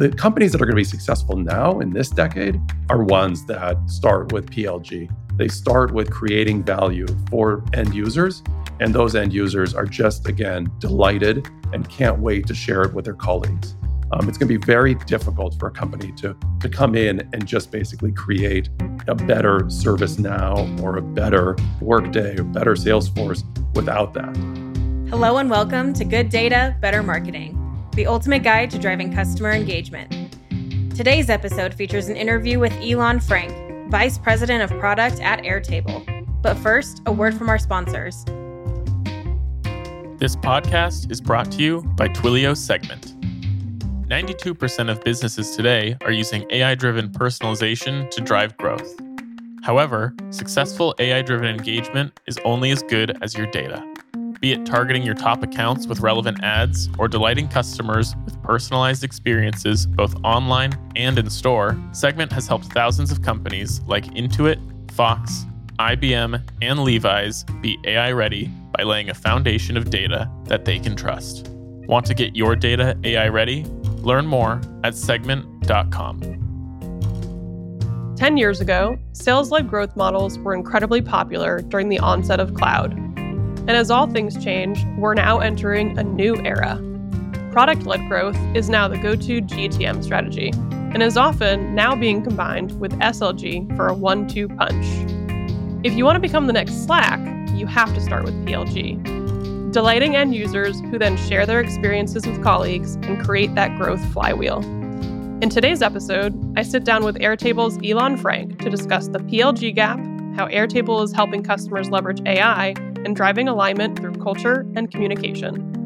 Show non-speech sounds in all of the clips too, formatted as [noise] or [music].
The companies that are going to be successful now in this decade are ones that start with PLG. They start with creating value for end users, and those end users are just, again, delighted and can't wait to share it with their colleagues. Um, it's going to be very difficult for a company to, to come in and just basically create a better service now or a better Workday or better Salesforce without that. Hello and welcome to Good Data, Better Marketing, the ultimate guide to driving customer engagement. Today's episode features an interview with Ilan Frank, Vice President of Product at Airtable. But first, a word from our sponsors. This podcast is brought to you by Twilio Segment. 92% of businesses today are using AI driven personalization to drive growth. However, successful AI driven engagement is only as good as your data. Be it targeting your top accounts with relevant ads or delighting customers with personalized experiences both online and in store, Segment has helped thousands of companies like Intuit, Fox, IBM, and Levi's be AI ready by laying a foundation of data that they can trust. Want to get your data AI ready? Learn more at segment.com. 10 years ago, sales led growth models were incredibly popular during the onset of cloud. And as all things change, we're now entering a new era. Product led growth is now the go to GTM strategy and is often now being combined with SLG for a one two punch. If you want to become the next Slack, you have to start with PLG delighting end users who then share their experiences with colleagues and create that growth flywheel. In today's episode, I sit down with Airtable's Ilan Frank to discuss the PLG gap, how Airtable is helping customers leverage AI, and driving alignment through culture and communication.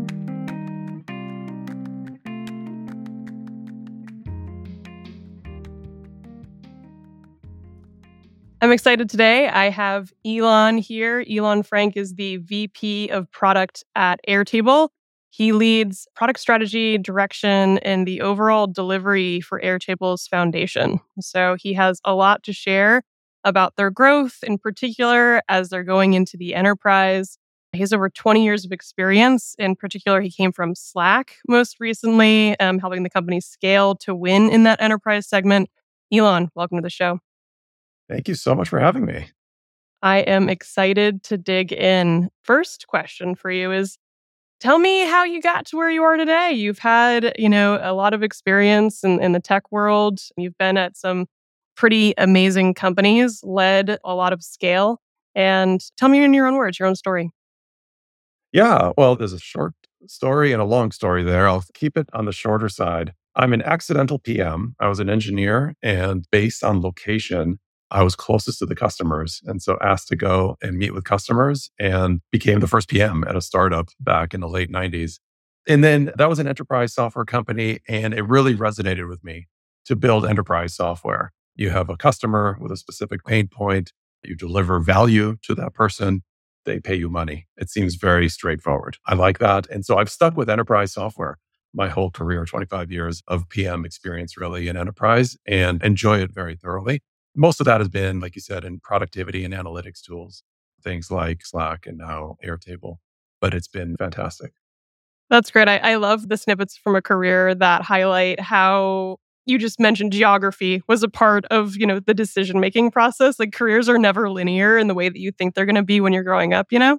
I'm excited today. I have Ilan here. Ilan Frank is the VP of product at Airtable. He leads product strategy, direction, and the overall delivery for Airtable's foundation. So he has a lot to share about their growth, in particular, as they're going into the enterprise. He has over 20 years of experience. In particular, he came from Slack most recently, um, helping the company scale to win in that enterprise segment. Ilan, welcome to the show. Thank you so much for having me. I am excited to dig in. First question for you is tell me how you got to where you are today. You've had, you know, a lot of experience in, in the tech world. You've been at some pretty amazing companies, led a lot of scale. And tell me in your own words, your own story. Yeah, well, there's a short story and a long story there. I'll keep it on the shorter side. I'm an accidental PM. I was an engineer, and based on location, I was closest to the customers. And so asked to go and meet with customers and became the first PM at a startup back in the late 90s. And then that was an enterprise software company. And it really resonated with me to build enterprise software. You have a customer with a specific pain point, you deliver value to that person, they pay you money. It seems very straightforward. I like that. And so I've stuck with enterprise software my whole career 25 years of PM experience really in enterprise and enjoy it very thoroughly most of that has been, like you said, in productivity and analytics tools, things like Slack and now Airtable. But it's been fantastic. That's great. I, I love the snippets from a career that highlight how you just mentioned geography was a part of you know the decision making process. Like careers are never linear in the way that you think they're going to be when you're growing up you know?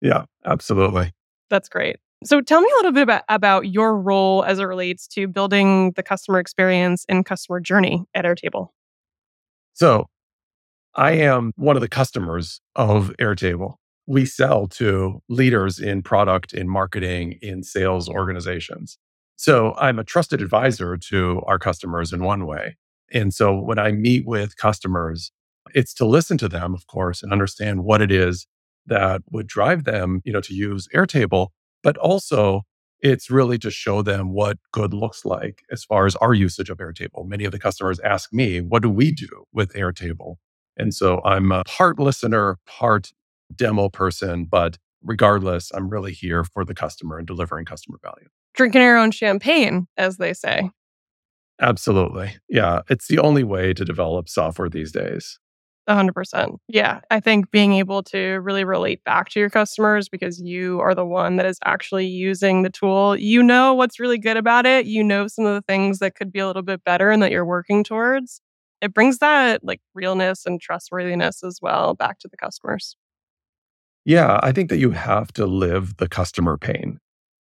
Yeah absolutely. That's great. So tell me a little bit about, about your role as it relates to building the customer experience and customer journey at airtable. So I am one of the customers of Airtable. We sell to leaders in product, in marketing, in sales organizations. So I'm a trusted advisor to our customers in one way. And so when I meet with customers, it's to listen to them, of course, and understand what it is that would drive them, you know, to use Airtable, but also it's really to show them what good looks like as far as our usage of Airtable. Many of the customers ask me, what do we do with Airtable? And so I'm a part listener, part demo person, but regardless, I'm really here for the customer and delivering customer value. Drinking our own champagne, as they say. Absolutely. Yeah. It's the only way to develop software these days. 100%. Yeah. I think being able to really relate back to your customers because you are the one that is actually using the tool. You know what's really good about it. You know some of the things that could be a little bit better and that you're working towards. It brings that like realness and trustworthiness as well back to the customers. Yeah. I think that you have to live the customer pain.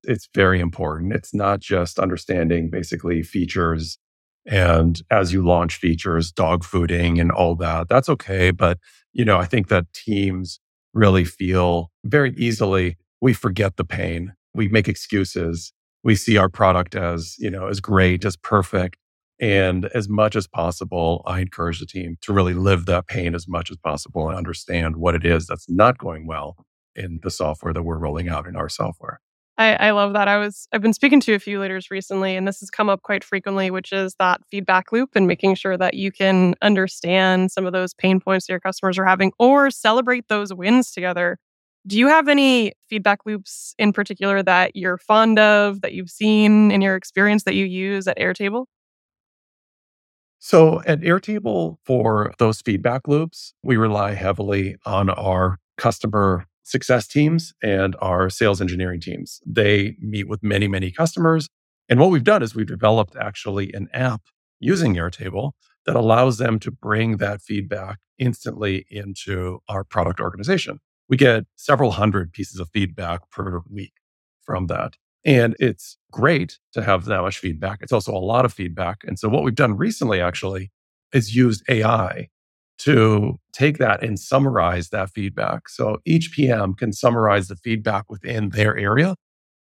It's very important. It's not just understanding basically features and as you launch features, dog fooding and all that, that's okay. But, you know, I think that teams really feel very easily we forget the pain. We make excuses. We see our product as, you know, as great, as perfect. And as much as possible, I encourage the team to really live that pain as much as possible and understand what it is that's not going well in the software that we're rolling out in our software. I, I love that. I was I've been speaking to a few leaders recently, and this has come up quite frequently, which is that feedback loop and making sure that you can understand some of those pain points that your customers are having or celebrate those wins together. Do you have any feedback loops in particular that you're fond of, that you've seen in your experience that you use at Airtable? So at Airtable, for those feedback loops, we rely heavily on our customer success teams and our sales engineering teams. They meet with many, many customers. And what we've done is we've developed actually an app using Airtable that allows them to bring that feedback instantly into our product organization. We get several hundred pieces of feedback per week from that. And it's great to have that much feedback. It's also a lot of feedback. And so what we've done recently actually is used AI to take that and summarize that feedback. So each PM can summarize the feedback within their area,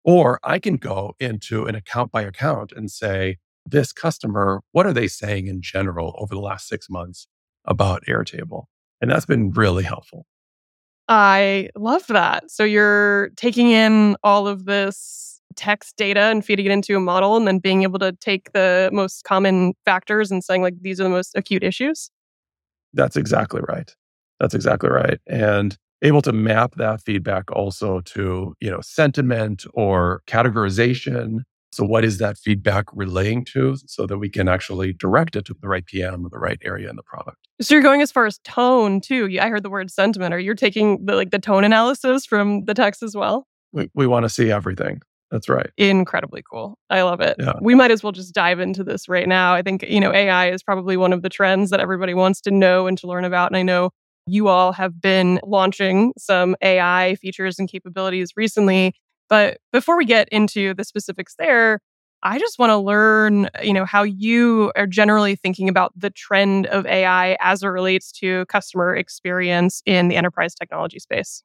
or I can go into an account by account and say, this customer, what are they saying in general over the last six months about Airtable? And that's been really helpful. I love that. So you're taking in all of this text data and feeding it into a model and then being able to take the most common factors and saying, like, these are the most acute issues. That's exactly right. That's exactly right. And able to map that feedback also to, you know, sentiment or categorization. So what is that feedback relaying to so that we can actually direct it to the right PM or the right area in the product. So you're going as far as tone too. I heard the word sentiment. Are you taking the like the tone analysis from the text as well? We we want to see everything. That's right. Incredibly cool. I love it. Yeah. We might as well just dive into this right now. I think, you know, AI is probably one of the trends that everybody wants to know and to learn about. And I know you all have been launching some AI features and capabilities recently. But before we get into the specifics there, I just want to learn, you know, how you are generally thinking about the trend of AI as it relates to customer experience in the enterprise technology space.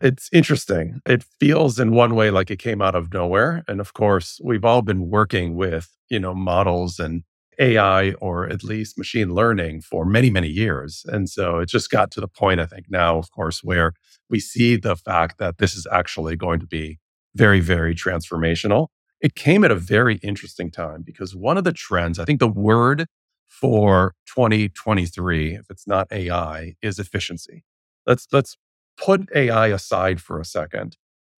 It's interesting. It feels in one way like it came out of nowhere. And of course, we've all been working with, you know, models and AI or at least machine learning for many, many years. And so it just got to the point, I think, now, of course, where we see the fact that this is actually going to be very, very transformational. It came at a very interesting time because one of the trends, I think the word for 2023, if it's not AI, is efficiency. Let's let's put AI aside for a second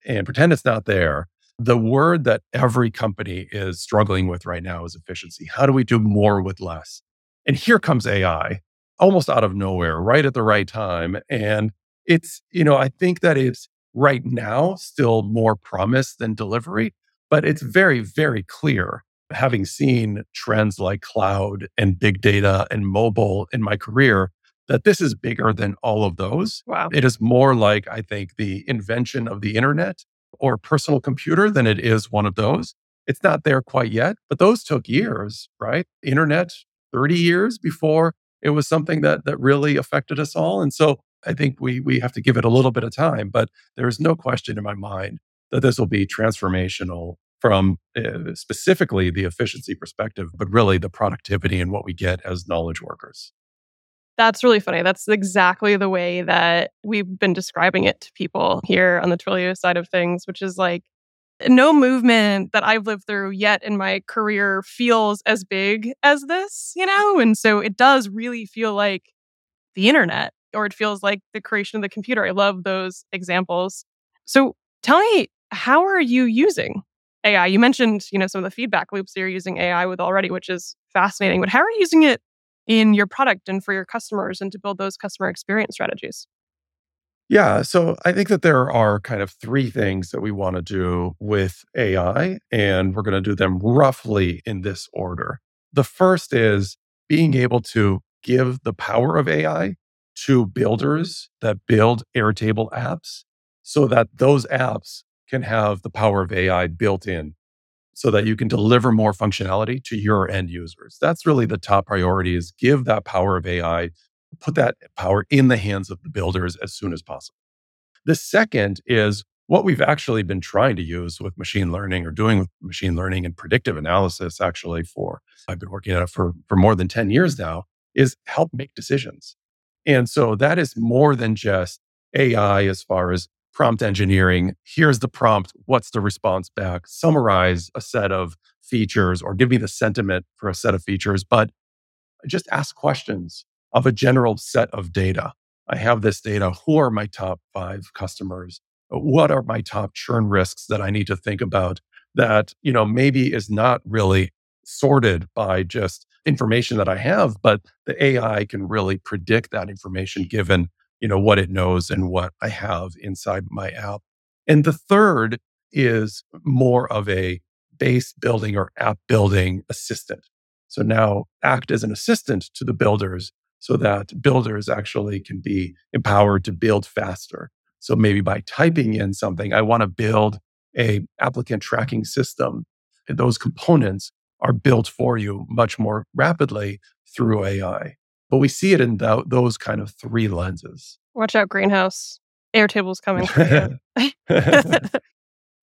and pretend it's not there. The word that every company is struggling with right now is efficiency. How do we do more with less? And here comes AI almost out of nowhere, right at the right time. And it's, you know, I think that it's right now still more promise than delivery, but it's very, very clear having seen trends like cloud and big data and mobile in my career that this is bigger than all of those. Wow. It is more like, I think, the invention of the internet or personal computer than it is one of those. It's not there quite yet, but those took years, right? Internet, 30 years before it was something that that really affected us all. And so I think we we have to give it a little bit of time, but there is no question in my mind that this will be transformational from uh, specifically the efficiency perspective, but really the productivity and what we get as knowledge workers. That's really funny. That's exactly the way that we've been describing it to people here on the Twilio side of things, which is like no movement that I've lived through yet in my career feels as big as this, you know? And so it does really feel like the internet or it feels like the creation of the computer. I love those examples. So tell me, how are you using AI? You mentioned, you know, some of the feedback loops that you're using AI with already, which is fascinating, but how are you using it in your product and for your customers and to build those customer experience strategies? Yeah. So I think that there are kind of three things that we want to do with AI, and we're going to do them roughly in this order. The first is being able to give the power of AI to builders that build Airtable apps so that those apps can have the power of AI built in so that you can deliver more functionality to your end users. That's really the top priority is give that power of AI, put that power in the hands of the builders as soon as possible. The second is what we've actually been trying to use with machine learning or doing with machine learning and predictive analysis actually for I've been working at it for for more than 10 years now is help make decisions. And so that is more than just AI as far as prompt engineering. Here's the prompt. What's the response back? Summarize a set of features or give me the sentiment for a set of features, but just ask questions of a general set of data. I have this data. Who are my top five customers? What are my top churn risks that I need to think about that, you know, maybe is not really sorted by just information that I have, but the AI can really predict that information given you know, what it knows and what I have inside my app. And the third is more of a base building or app building assistant. So now act as an assistant to the builders so that builders actually can be empowered to build faster. So maybe by typing in something, I want to build a applicant tracking system. And those components are built for you much more rapidly through AI. But we see it in th- those kind of three lenses. Watch out, greenhouse. Airtable's coming. [laughs] [laughs]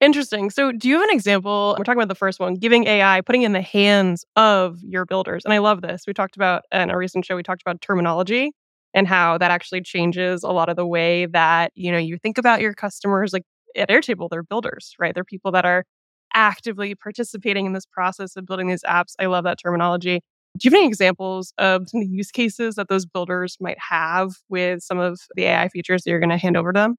Interesting. So, do you have an example? We're talking about the first one, giving AI, putting in the hands of your builders. And I love this. We talked about in a recent show, we talked about terminology and how that actually changes a lot of the way that, you know, you think about your customers. Like at Airtable, they're builders, right? They're people that are actively participating in this process of building these apps. I love that terminology. Do you have any examples of some of the use cases that those builders might have with some of the AI features that you're going to hand over to them?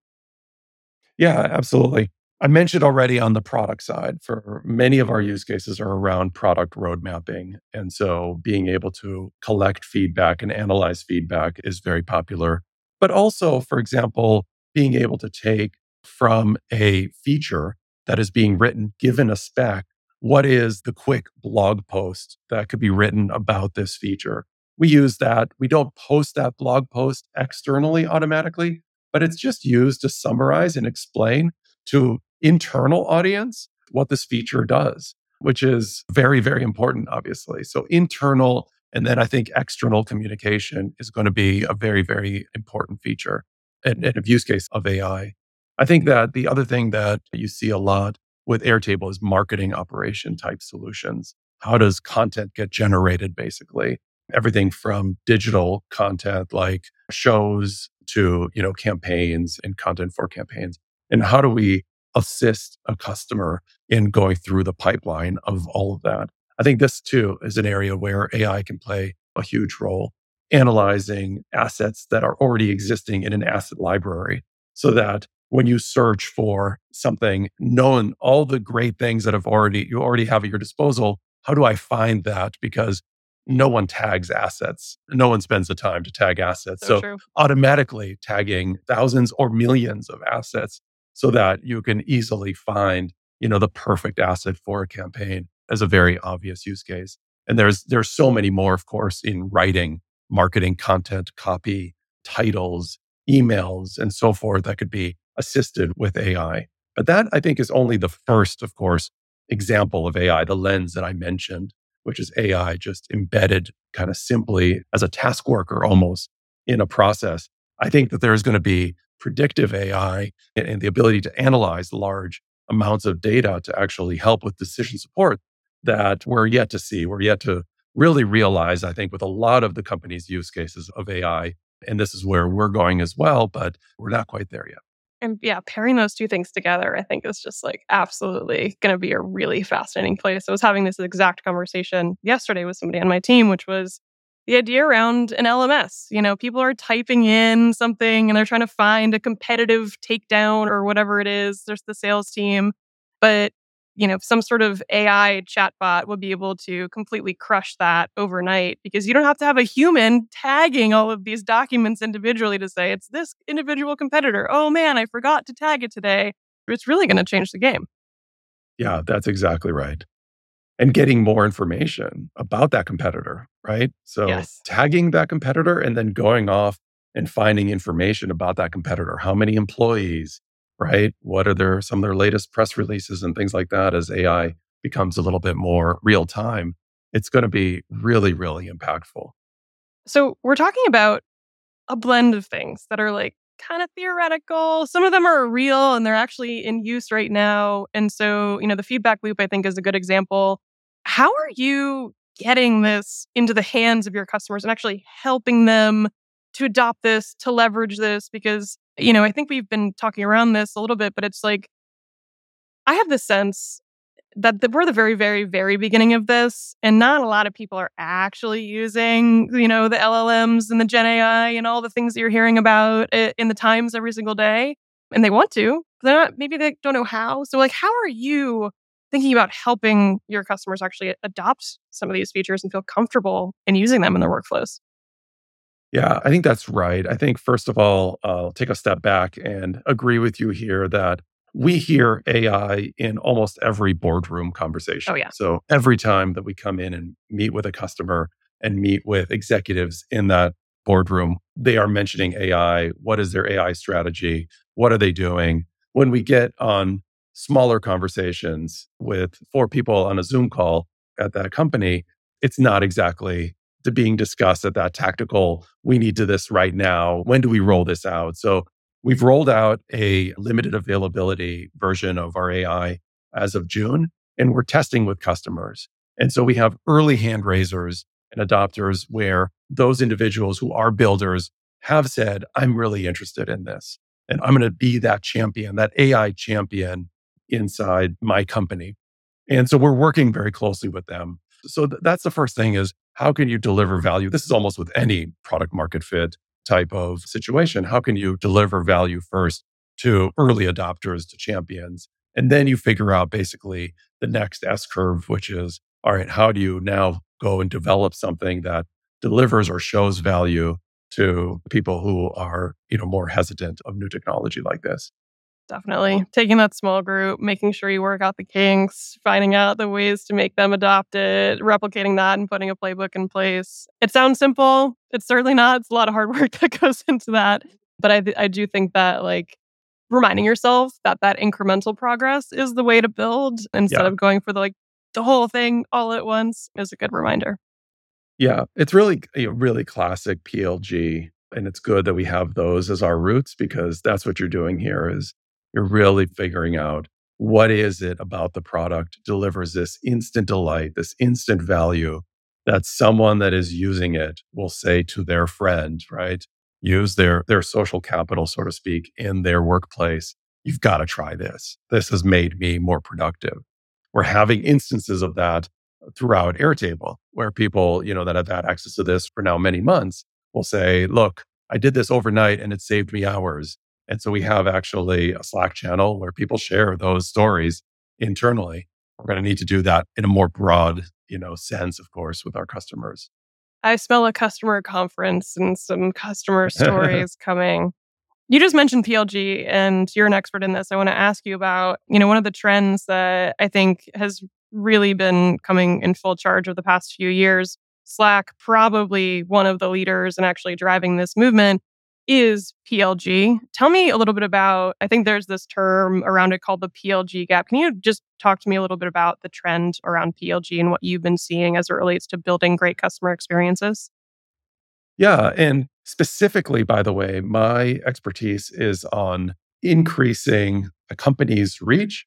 Yeah, absolutely. I mentioned already on the product side, for many of our use cases are around product road mapping. And so being able to collect feedback and analyze feedback is very popular. But also, for example, being able to take from a feature that is being written, given a spec, what is the quick blog post that could be written about this feature? We use that. We don't post that blog post externally automatically, but it's just used to summarize and explain to internal audience what this feature does, which is very, very important, obviously. So internal and then I think external communication is going to be a very, very important feature and, and a use case of AI. I think that the other thing that you see a lot with Airtable is marketing operation type solutions. How does content get generated basically? Everything from digital content like shows to, you know, campaigns and content for campaigns. And how do we assist a customer in going through the pipeline of all of that? I think this too is an area where AI can play a huge role, analyzing assets that are already existing in an asset library so that when you search for something, knowing all the great things that have already you already have at your disposal, how do I find that? Because no one tags assets. No one spends the time to tag assets. So, so automatically tagging thousands or millions of assets so that you can easily find, you know, the perfect asset for a campaign as a very obvious use case. And there's there's so many more, of course, in writing, marketing, content, copy, titles, emails, and so forth that could be assisted with AI. But that I think is only the first, of course, example of AI, the lens that I mentioned, which is AI just embedded kind of simply as a task worker almost in a process. I think that there's going to be predictive AI and the ability to analyze large amounts of data to actually help with decision support that we're yet to see. We're yet to really realize, I think, with a lot of the company's use cases of AI. And this is where we're going as well, but we're not quite there yet. And yeah, pairing those two things together, I think is just like absolutely going to be a really fascinating place. I was having this exact conversation yesterday with somebody on my team, which was the idea around an LMS. You know, people are typing in something and they're trying to find a competitive takedown or whatever it is. There's the sales team. But you know, some sort of AI chatbot will be able to completely crush that overnight because you don't have to have a human tagging all of these documents individually to say it's this individual competitor. Oh man, I forgot to tag it today. It's really going to change the game. Yeah, that's exactly right. And getting more information about that competitor, right? So Yes. tagging that competitor and then going off and finding information about that competitor. How many employees, right? What are their some of their latest press releases and things like that as AI becomes a little bit more real time. It's going to be really, really impactful. So we're talking about a blend of things that are like kind of theoretical. Some of them are real and they're actually in use right now. And so, you know, the feedback loop, I think, is a good example. How are you getting this into the hands of your customers and actually helping them to adopt this, to leverage this? Because, you know, I think we've been talking around this a little bit, but it's like, I have the sense that the, we're the very, very, very beginning of this, and not a lot of people are actually using, you know, the LLMs and the Gen AI and all the things that you're hearing about in the Times every single day, and they want to. They're not. Maybe they don't know how. So, like, how are you thinking about helping your customers actually adopt some of these features and feel comfortable in using them in their workflows? Yeah, I think that's right. I think, first of all, I'll take a step back and agree with you here that we hear AI in almost every boardroom oh, conversation. Oh, yeah. So every time that we come in and meet with a customer and meet with executives in that boardroom, they are mentioning AI. What is their AI strategy? What are they doing? When we get on smaller conversations with four people on a Zoom call at that company, it's not exactly to being discussed at that tactical, we need to this right now. When do we roll this out? So we've rolled out a limited availability version of our AI as of June, and we're testing with customers. And so we have early hand raisers and adopters where those individuals who are builders have said, I'm really interested in this. And I'm going to be that champion, that AI champion inside my company. And so we're working very closely with them. So th- that's the first thing is how can you deliver value? This is almost with any product market fit type of situation. How can you deliver value first to early adopters, to champions? And then you figure out basically the next S curve, which is, all right, how do you now go and develop something that delivers or shows value to people who are, you know, more hesitant of new technology like this? Definitely. Taking that small group, making sure you work out the kinks, finding out the ways to make them adopt it, replicating that and putting a playbook in place. It sounds simple. It's certainly not. It's a lot of hard [laughs] work that goes into that. But I, th- I do think that like reminding yourself that that incremental progress is the way to build instead Yeah. of going for the like the whole thing all at once is a good reminder. Yeah, it's really, you know, really classic PLG. And it's good that we have those as our roots because that's what you're doing here is you're really figuring out what is it about the product delivers this instant delight, this instant value that someone that is using it will say to their friend, right? Use their their social capital, so to speak, in their workplace. You've got to try this. This has made me more productive. We're having instances of that throughout Airtable, where people, you know, that have had access to this for now many months will say, look, I did this overnight and it saved me hours. And so we have actually a Slack channel where people share those stories internally. We're going to need to do that in a more broad, you know, sense, of course, with our customers. I smell a customer conference and some customer [laughs] stories coming. You just mentioned PLG and you're an expert in this. I want to ask you about, you know, one of the trends that I think has really been coming in full charge over the past few years. Slack, probably one of the leaders and actually driving this movement is PLG. Tell me a little bit about, I think there's this term around it called the PLG gap. Can you just talk to me a little bit about the trend around PLG and what you've been seeing as it relates to building great customer experiences? Yeah. And specifically, by the way, my expertise is on increasing a company's reach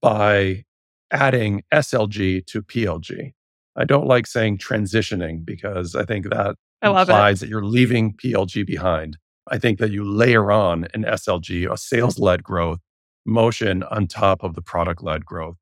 by adding SLG to PLG. I don't like saying transitioning because I think that I it. implies that you're leaving PLG behind. I think that you layer on an SLG, a sales led growth motion on top of the product led growth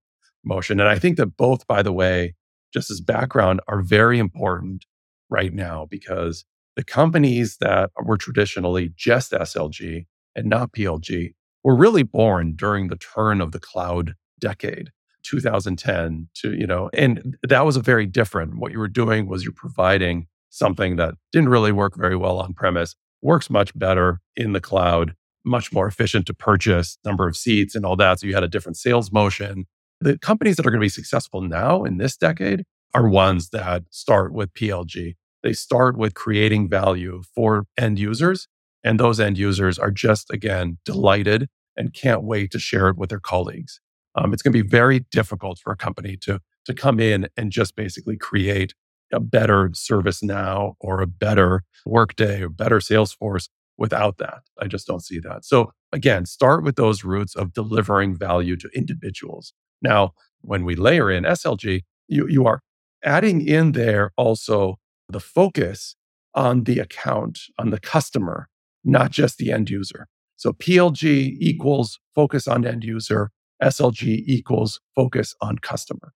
motion. And I think that both, by the way, just as background, are very important right now because the companies that were traditionally just SLG and not PLG were really born during the turn of the cloud decade. 2010 to, you know, and that was a very different. What you were doing was you're providing something that didn't really work very well on premise, works much better in the cloud, much more efficient to purchase, number of seats and all that. So you had a different sales motion. The companies that are going to be successful now in this decade are ones that start with PLG. They start with creating value for end users. And those end users are just, again, delighted and can't wait to share it with their colleagues. Um, it's going to be very difficult for a company to, to come in and just basically create a better service now or a better Workday or better Salesforce without that. I just don't see that. So again, start with those roots of delivering value to individuals. Now, when we layer in SLG, you, you are adding in there also the focus on the account, on the customer, not just the end user. So PLG equals focus on end user, SLG equals focus on customer.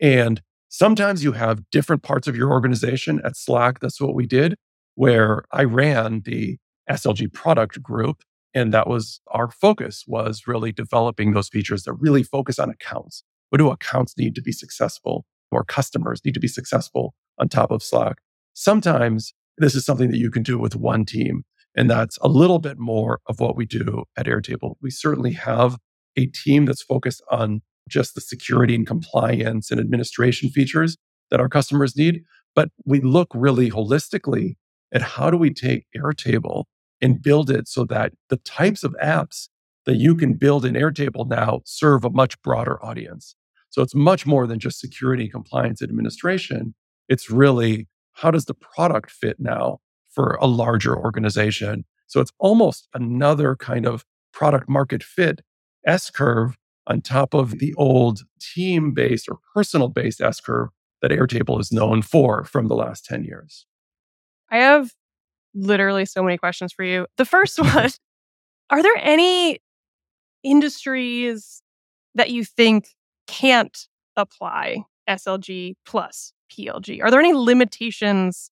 And sometimes you have different parts of your organization at Slack. That's what we did, where I ran the SLG product group. And that was our focus was really developing those features that really focus on accounts. What do accounts need to be successful? Or customers need to be successful on top of Slack. Sometimes this is something that you can do with one team. And that's a little bit more of what we do at Airtable. We certainly have a team that's focused on just the security and compliance and administration features that our customers need. But we look really holistically at how do we take Airtable and build it so that the types of apps that you can build in Airtable now serve a much broader audience. So it's much more than just security, compliance, administration. It's really how does the product fit now for a larger organization? So it's almost another kind of product market fit S curve on top of the old team based or personal based S curve that Airtable is known for from the last 10 years. I have literally so many questions for you. The first [laughs] one Are there any industries that you think can't apply SLG plus PLG? Are there any limitations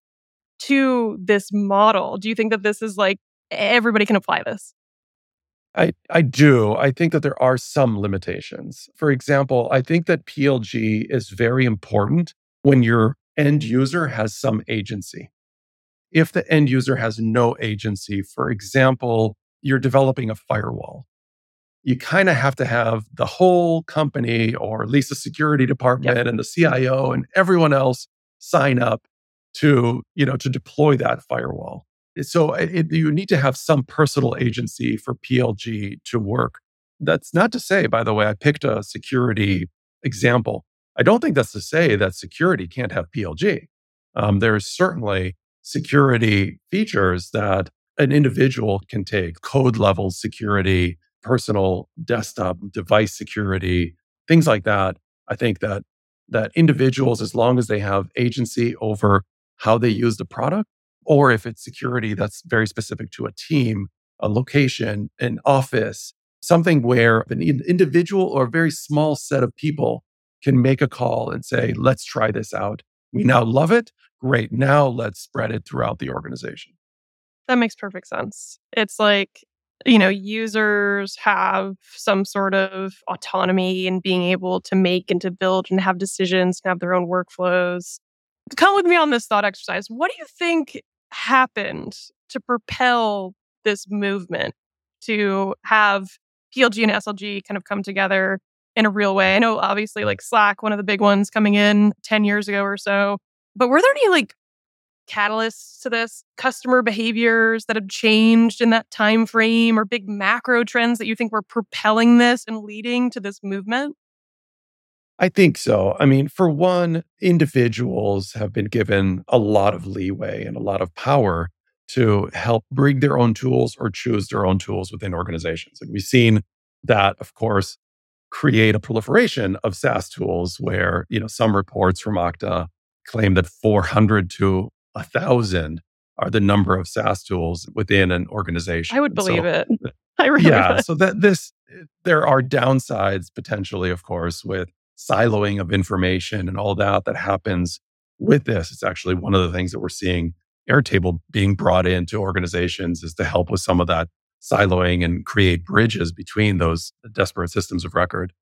to this model? Do you think that this is like everybody can apply this? I, I do. I think that there are some limitations. For example, I think that PLG is very important when your end user has some agency. If the end user has no agency, for example, you're developing a firewall you kind of have to have the whole company or at least the security department yep. and the CIO and everyone else sign up to, you know, to deploy that firewall. So it, you need to have some personal agency for PLG to work. That's not to say, by the way, I picked a security example. I don't think that's to say that security can't have PLG. Um, there's certainly security features that an individual can take, code level security, personal desktop device security, things like that. I think that that individuals, as long as they have agency over how they use the product, or if it's security that's very specific to a team, a location, an office, something where an individual or a very small set of people can make a call and say, let's try this out. We now love it. Great. Now let's spread it throughout the organization. That makes perfect sense. It's like you know, users have some sort of autonomy and being able to make and to build and have decisions and have their own workflows. Come with me on this thought exercise. What do you think happened to propel this movement to have PLG and SLG kind of come together in a real way? I know obviously like Slack, one of the big ones coming in 10 years ago or so. But were there any like catalysts to this customer behaviors that have changed in that time frame or big macro trends that you think were propelling this and leading to this movement I think so. I mean, for one, individuals have been given a lot of leeway and a lot of power to help bring their own tools or choose their own tools within organizations. And we've seen that, of course, create a proliferation of SaaS tools where, you know, some reports from Okta claim that 400 to a thousand are the number of SaaS tools within an organization. I would believe so, it. [laughs] I really yeah. Would. So that this there are downsides potentially, of course, with siloing of information and all that that happens with this. It's actually one of the things that we're seeing Airtable being brought into organizations is to help with some of that siloing and create bridges between those desperate systems of record.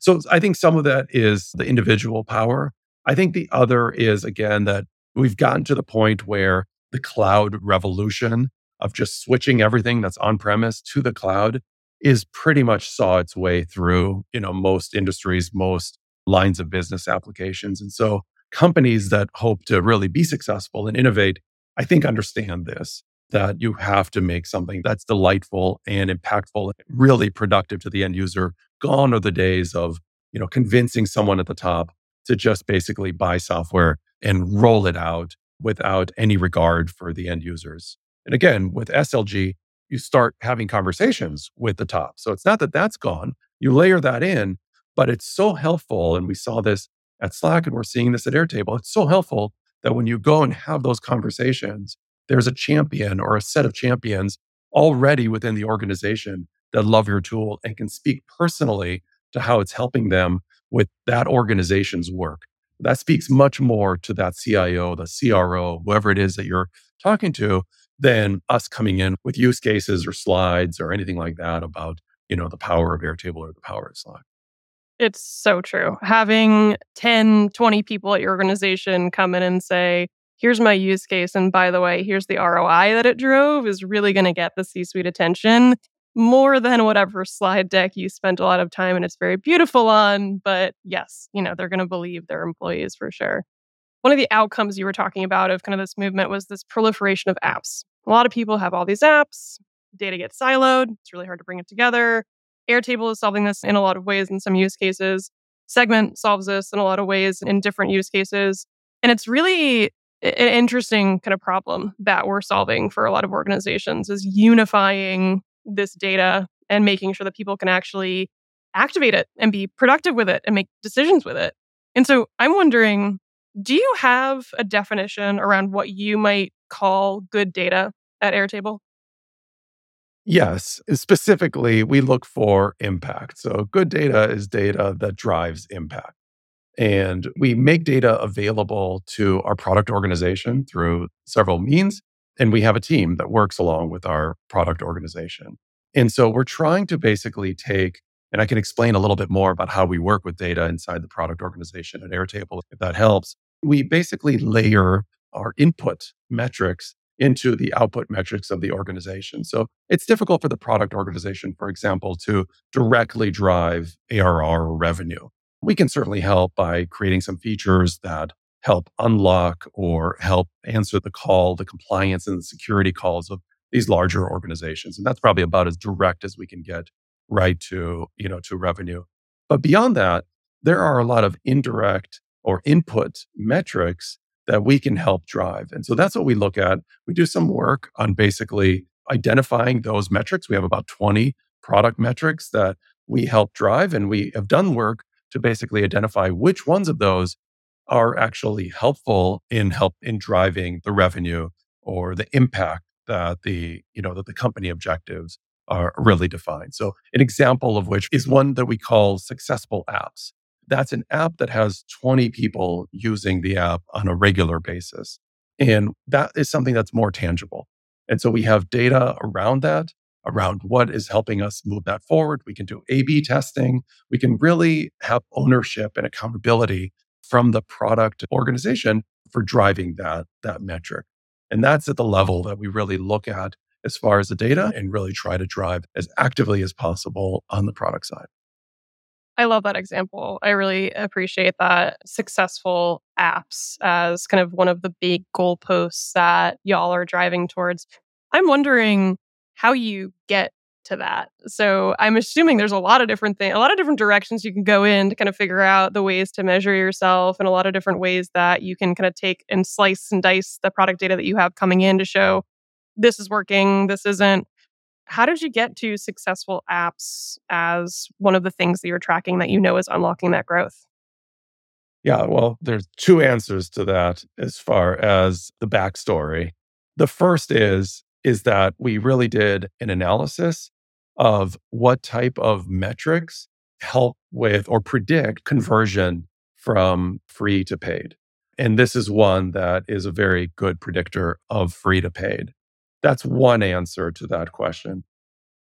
So I think some of that is the individual power. I think the other is, again, that we've gotten to the point where the cloud revolution of just switching everything that's on premise to the cloud is pretty much saw its way through, you know, most industries, most lines of business applications. And so companies that hope to really be successful and innovate, I think understand this that you have to make something that's delightful and impactful, and really productive to the end user. Gone are the days of, you know, convincing someone at the top to just basically buy software and roll it out without any regard for the end users. And again, with SLG, you start having conversations with the top. So it's not that that's gone. You layer that in, but it's so helpful. And we saw this at Slack and we're seeing this at Airtable. It's so helpful that when you go and have those conversations, there's a champion or a set of champions already within the organization that love your tool and can speak personally to how it's helping them with that organization's work. That speaks much more to that CIO, the CRO, whoever it is that you're talking to, than us coming in with use cases or slides or anything like that about, you know, the power of Airtable or the power of Slack. It's so true. Having 10, 20 people at your organization come in and say, here's my use case. And by the way, here's the ROI that it drove is really going to get the C suite attention more than whatever slide deck you spent a lot of time and it's very beautiful on. But yes, you know, they're going to believe their employees for sure. One of the outcomes you were talking about of kind of this movement was this proliferation of apps. A lot of people have all these apps, data gets siloed, it's really hard to bring it together. Airtable is solving this in a lot of ways in some use cases. Segment solves this in a lot of ways in different use cases. And it's really an interesting kind of problem that we're solving for a lot of organizations is unifying this data and making sure that people can actually activate it and be productive with it and make decisions with it. And so I'm wondering, do you have a definition around what you might call good data at Airtable? Yes. Uh, specifically, we look for impact. So, good data is data that drives impact. And we make data available to our product organization through several means. And we have a team that works along with our product organization. And so we're trying to basically take, and I can explain a little bit more about how we work with data inside the product organization at Airtable, if that helps. We basically layer our input metrics into the output metrics of the organization. So it's difficult for the product organization, for example, to directly drive ARR revenue. We can certainly help by creating some features that help unlock or help answer the call, the compliance and the security calls of these larger organizations. And that's probably about as direct as we can get right to, you know, to revenue. But beyond that, there are a lot of indirect or input metrics that we can help drive. And so that's what we look at. We do some work on basically identifying those metrics. We have about 20 product metrics that we help drive, and we have done work to basically identify which ones of those are actually helpful in help in driving the revenue or the impact that the you know that the company objectives are really defined. So an example of which is one that we call successful apps that's an app that has 20 people using the app on a regular basis. And that is something that's more tangible. And so we have data around that, around what is helping us move that forward. We can do A B testing. We can really have ownership and accountability from the product organization for driving that, that metric. And that's at the level that we really look at as far as the data and really try to drive as actively as possible on the product side. I love that example. I really appreciate that successful apps as kind of one of the big goalposts that y'all are driving towards. I'm wondering how you get to that. So I'm assuming there's a lot of different things, a lot of different directions you can go in to kind of figure out the ways to measure yourself and a lot of different ways that you can kind of take and slice and dice the product data that you have coming in to show this is working, this isn't how did you get to successful apps as one of the things that you're tracking that you know is unlocking that growth? Yeah, well, there's two answers to that as far as the backstory. The first is is that we really did an analysis of what type of metrics help with or predict conversion from free to paid. And this is one that is a very good predictor of free to paid. That's one answer to that question.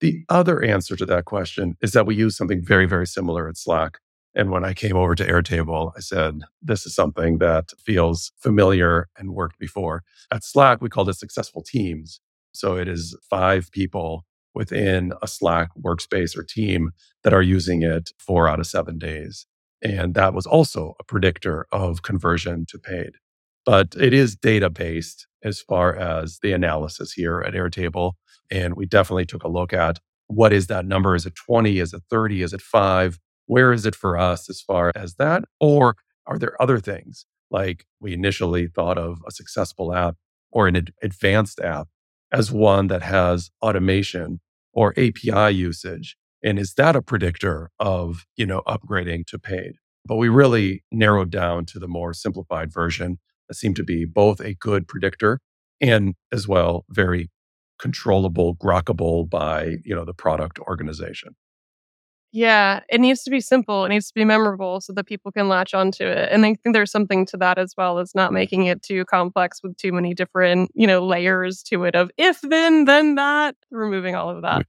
The other answer to that question is that we use something very, very similar at Slack And when I came over to Airtable, I said, this is something that feels familiar and worked before. At Slack, we called it successful teams. So it is five people within a Slack workspace or team that are using it four out of seven days. And that was also a predictor of conversion to paid. But it is data based as far as the analysis here at Airtable. And we definitely took a look at what is that number? Is it 20? Is it 30? Is it five? Where is it for us as far as that? Or are there other things like we initially thought of a successful app or an ad- advanced app as one that has automation or API usage? And is that a predictor of, you know, upgrading to paid? But we really narrowed down to the more simplified version seemed to be both a good predictor and as well very controllable, grokkable by, you know, the product organization. Yeah, it needs to be simple. It needs to be memorable so that people can latch onto it. And I think there's something to that as well as not mm. making it too complex with too many different, you know, layers to it of if then then that, removing all of that.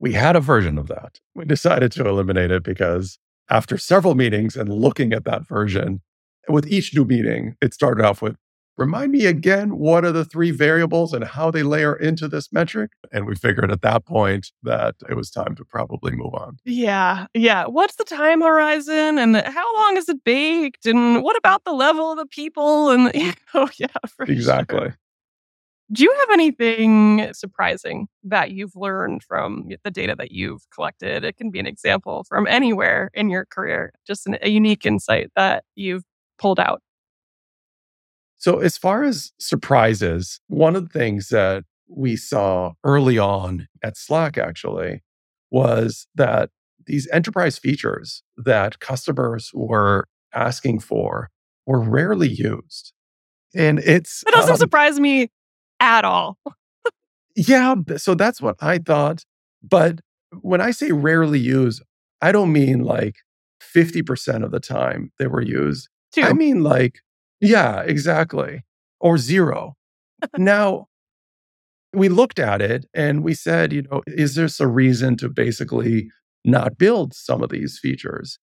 We, we had a version of that. We decided to eliminate it because after several meetings and looking at that version, with each new meeting, it started off with remind me again what are the three variables and how they layer into this metric? And we figured at that point that it was time to probably move on. Yeah yeah. What's the time horizon and how long is it baked? And what about the level of the people? And [laughs] oh yeah exactly sure. do you have anything surprising that you've learned from the data that you've collected? It can be an example from anywhere in your career just an, a unique insight that you've pulled out so, as far as surprises, one of the things that we saw early on at Slack actually was that these enterprise features that customers were asking for were rarely used. And it's. It doesn't um, surprise me at all. yeah. So, that's what I thought. But when I say rarely used, I don't mean like 50% of the time they were used. Two. I mean like yeah, exactly. Or zero. [laughs] now, we looked at it and we said, you know, is this a reason to basically not build some of these features?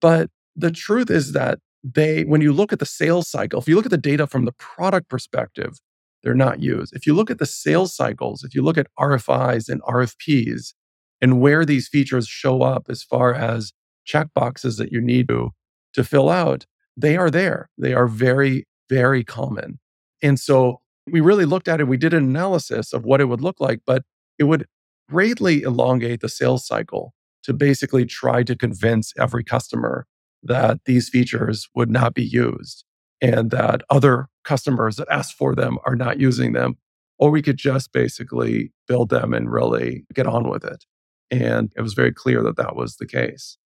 But the truth is that they, when you look at the sales cycle, if you look at the data from the product perspective, they're not used. If you look at the sales cycles, if you look at RFIs and RFPs and where these features show up as far as checkboxes that you need to, to fill out, they are there. They are very, very common. And so we really looked at it. We did an analysis of what it would look like, but it would greatly elongate the sales cycle to basically try to convince every customer that these features would not be used and that other customers that ask for them are not using them. Or we could just basically build them and really get on with it. And it was very clear that that was the case.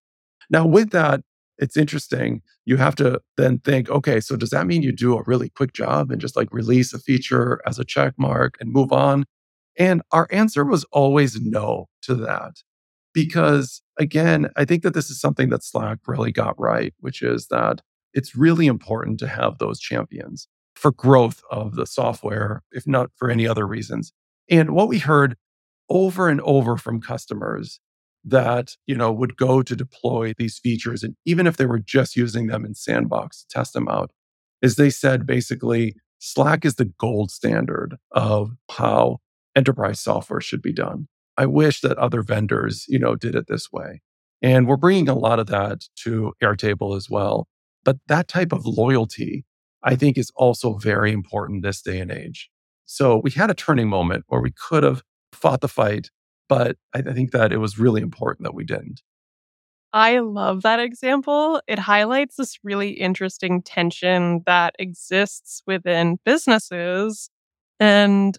Now, with that, it's interesting. You have to then think, okay, so does that mean you do a really quick job and just like release a feature as a check mark and move on? And our answer was always no to that. Because again, I think that this is something that Slack really got right, which is that it's really important to have those champions for growth of the software, if not for any other reasons. And what we heard over and over from customers that you know would go to deploy these features and even if they were just using them in sandbox to test them out is they said basically slack is the gold standard of how enterprise software should be done. I wish that other vendors you know did it this way. And we're bringing a lot of that to airtable as well. But that type of loyalty i think is also very important this day and age. So we had a turning moment where we could have fought the fight but I think that it was really important that we didn't. I love that example. It highlights this really interesting tension that exists within businesses. And,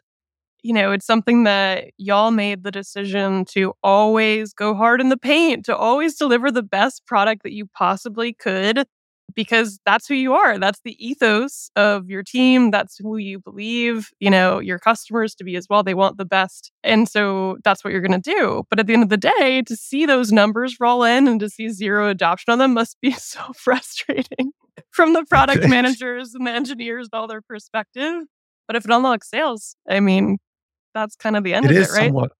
you know, it's something that y'all made the decision to always go hard in the paint, to always deliver the best product that you possibly could because that's who you are. That's the ethos of your team. That's who you believe, you know, your customers to be as well. They want the best. And so that's what you're going to do. But at the end of the day, to see those numbers roll in and to see zero adoption on them must be [laughs] so frustrating from the product managers and the engineers and all their perspective. But if it unlocks sales, I mean, that's kind of the end it of it, right? Somewhat,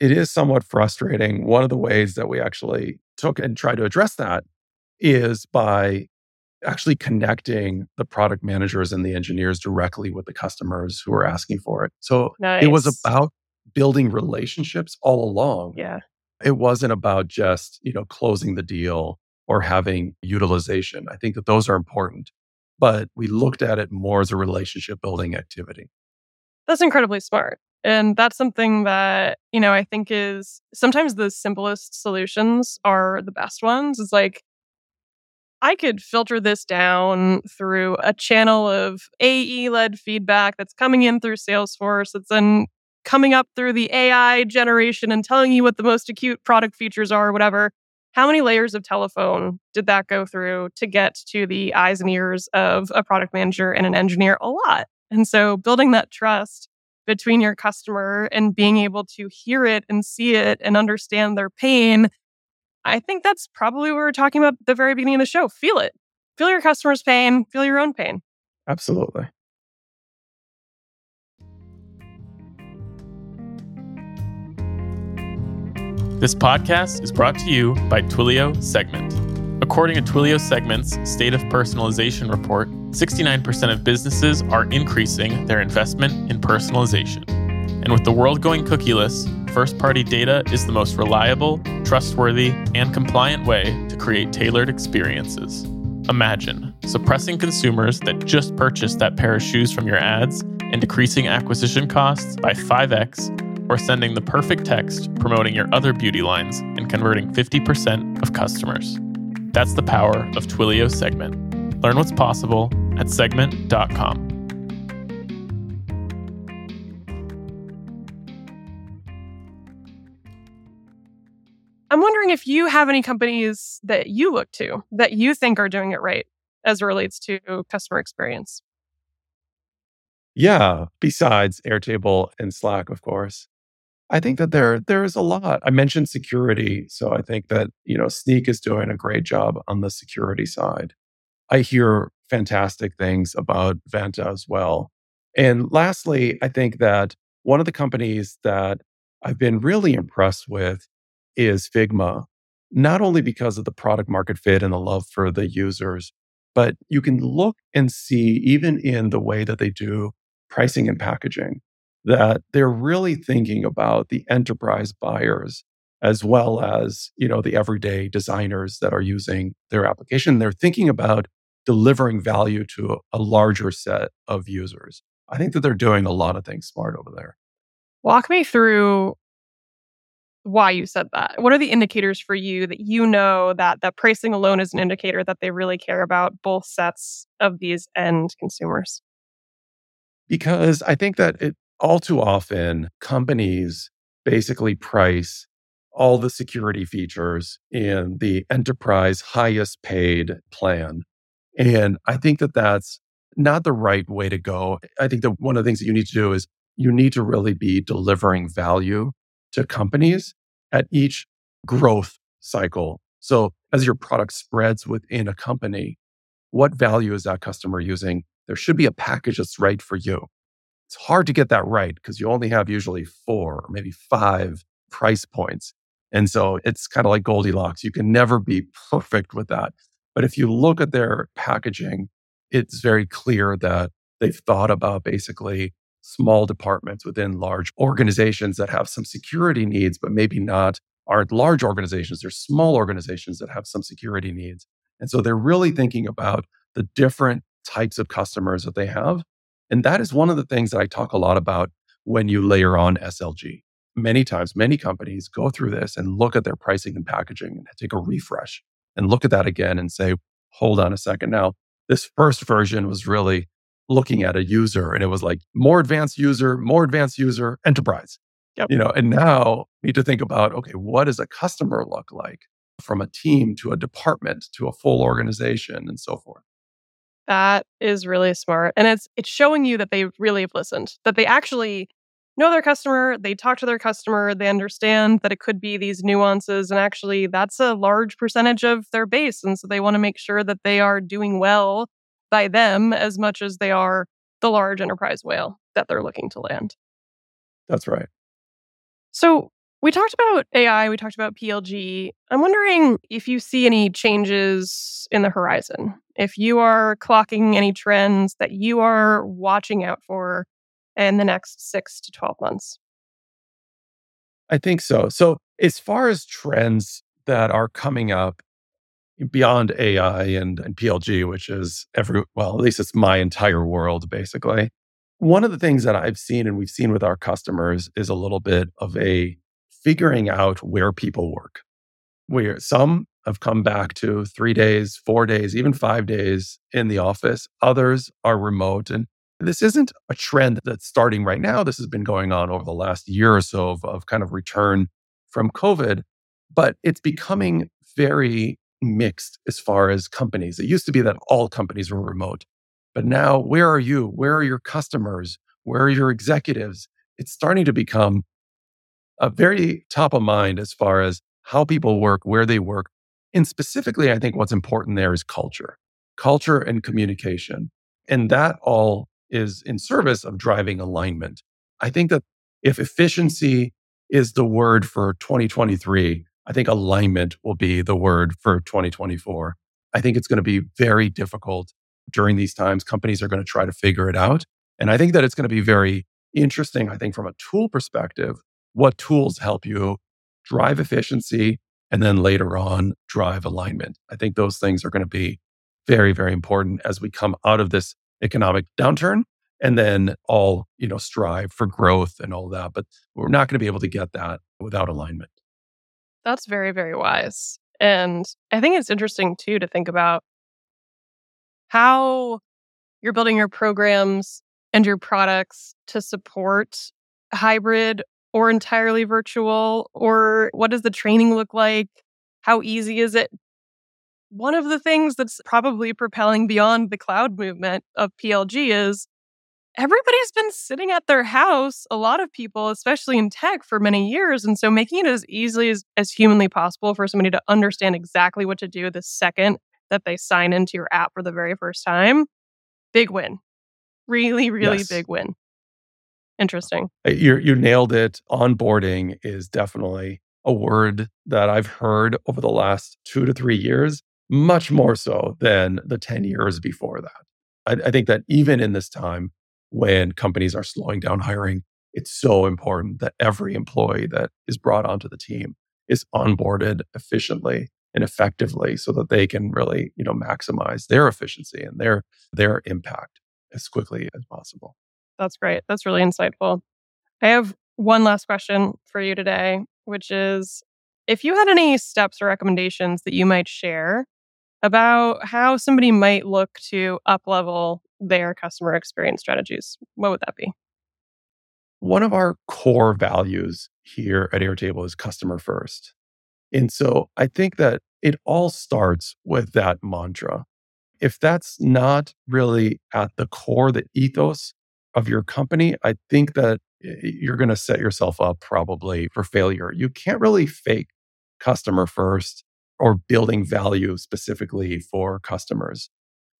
it is somewhat frustrating. One of the ways that we actually took and tried to address that is by actually connecting the product managers and the engineers directly with the customers who are asking for it. So nice. it was about building relationships all along. Yeah. It wasn't about just, you know, closing the deal or having utilization. I think that those are important, but we looked at it more as a relationship building activity. That's incredibly smart. And that's something that, you know, I think is sometimes the simplest solutions are the best ones. It's like, I could filter this down through a channel of AE led feedback that's coming in through Salesforce, that's then coming up through the AI generation and telling you what the most acute product features are, or whatever. How many layers of telephone did that go through to get to the eyes and ears of a product manager and an engineer? A lot. And so building that trust between your customer and being able to hear it and see it and understand their pain. I think that's probably what we were talking about at the very beginning of the show. Feel it. Feel your customer's pain, feel your own pain. Absolutely. This podcast is brought to you by Twilio Segment. According to Twilio Segment's State of Personalization report, 69% of businesses are increasing their investment in personalization. And with the world going cookieless, first party data is the most reliable, trustworthy, and compliant way to create tailored experiences. Imagine suppressing consumers that just purchased that pair of shoes from your ads and decreasing acquisition costs by 5x, or sending the perfect text promoting your other beauty lines and converting 50% of customers. That's the power of Twilio Segment. Learn what's possible at segment.com. I'm wondering if you have any companies that you look to that you think are doing it right as it relates to customer experience. Yeah, besides Airtable and Slack, of course. I think that there there is a lot. I mentioned security, so I think that you know Snyk is doing a great job on the security side. I hear fantastic things about Vanta as well. And lastly, I think that one of the companies that I've been really impressed with is Figma, not only because of the product market fit and the love for the users, but you can look and see even in the way that they do pricing and packaging that they're really thinking about the enterprise buyers as well as you know the everyday designers that are using their application. They're thinking about delivering value to a larger set of users. I think that they're doing a lot of things smart over there. Walk me through why you said that what are the indicators for you that you know that that pricing alone is an indicator that they really care about both sets of these end consumers because i think that it all too often, companies basically price all the security features in the enterprise highest paid plan. And I think that that's not the right way to go. I think that one of the things that you need to do is you need to really be delivering value to companies at each growth cycle. So as your product spreads within a company, what value is that customer using? There should be a package that's right for you. It's hard to get that right because you only have usually four or maybe five price points. And so it's kind of like Goldilocks. You can never be perfect with that. But if you look at their packaging, it's very clear that they've thought about basically small departments within large organizations that have some security needs, but maybe not aren't large organizations. They're small organizations that have some security needs. And so they're really thinking about the different types of customers that they have and that is one of the things that I talk a lot about when you layer on SLG. Many times, many companies go through this and look at their pricing and packaging and take a refresh and look at that again and say, hold on a second. Now, this first version was really looking at a user and it was like more advanced user, more advanced user, enterprise. Yep. You know, and now we need to think about, okay, what does a customer look like from a team to a department to a full organization and so forth. That is really smart. And it's it's showing you that they really have listened, that they actually know their customer, they talk to their customer, they understand that it could be these nuances and actually that's a large percentage of their base and so they want to make sure that they are doing well by them as much as they are the large enterprise whale that they're looking to land. That's right. So, We talked about AI, we talked about PLG. I'm wondering if you see any changes in the horizon, if you are clocking any trends that you are watching out for in the next six to 12 months. I think so. So, as far as trends that are coming up beyond AI and, and PLG, which is every, well, at least it's my entire world, basically. One of the things that I've seen and we've seen with our customers is a little bit of a figuring out where people work. Where some have come back to three days, four days, even five days in the office. Others are remote. And this isn't a trend that's starting right now. This has been going on over the last year or so of, of kind of return from COVID, but it's becoming very mixed as far as companies. It used to be that all companies were remote, but now where are you? Where are your customers? Where are your executives? It's starting to become a very top of mind as far as how people work, where they work. And specifically, I think what's important there is culture, culture and communication. And that all is in service of driving alignment. I think that if efficiency is the word for 2023, I think alignment will be the word for 2024. I think it's going to be very difficult during these times. Companies are going to try to figure it out. And I think that it's going to be very interesting, I think, from a tool perspective, what tools help you drive efficiency and then later on drive alignment. I think those things are going to be very, very important as we come out of this economic downturn and then all, you know, strive for growth and all that. But we're not going to be able to get that without alignment. That's very, very wise. And I think it's interesting too to think about how you're building your programs and your products to support hybrid or entirely virtual, or what does the training look like? How easy is it? One of the things that's probably propelling beyond the cloud movement of PLG is everybody's been sitting at their house, a lot of people, especially in tech, for many years. And so making it as easily as, as humanly possible for somebody to understand exactly what to do the second that they sign into your app for the very first time, big win. Really, really yes. big win. Interesting. Uh, you you nailed it. Onboarding is definitely a word that I've heard over the last two to three years, much more so than the 10 years before that. I, I think that even in this time, when companies are slowing down hiring, it's so important that every employee that is brought onto the team is onboarded efficiently and effectively so that they can really, you know, maximize their efficiency and their their impact as quickly as possible. That's great. That's really insightful. I have one last question for you today, which is if you had any steps or recommendations that you might share about how somebody might look to up level their customer experience strategies, what would that be? One of our core values here at Airtable is customer first. And so I think that it all starts with that mantra. If that's not really at the core, the ethos of your company, I think that you're going to set yourself up probably for failure. You can't really fake customer first or building value specifically for customers.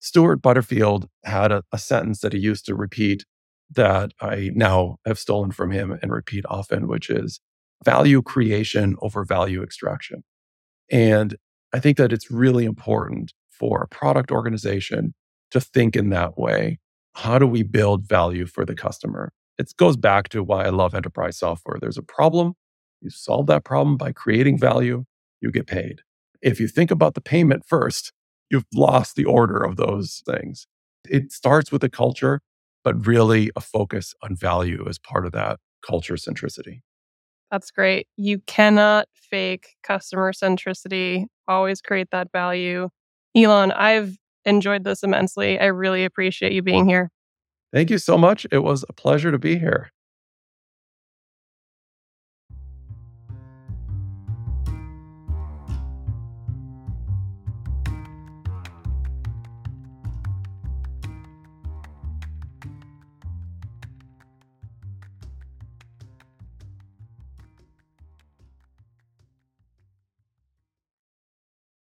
Stewart Butterfield had a, a, sentence that he used to repeat that I now have stolen from him and repeat often, which is value creation over value extraction. And I think that it's really important for a product organization to think in that way. How do we build value for the customer? It goes back to why I love enterprise software. There's a problem, you solve that problem by creating value, you get paid. If you think about the payment first, you've lost the order of those things. It starts with a culture, but really a focus on value as part of that culture centricity. That's great. You cannot fake customer centricity. Always create that value. Ilan, I've enjoyed this immensely. I really appreciate you being here. Thank you so much. It was a pleasure to be here.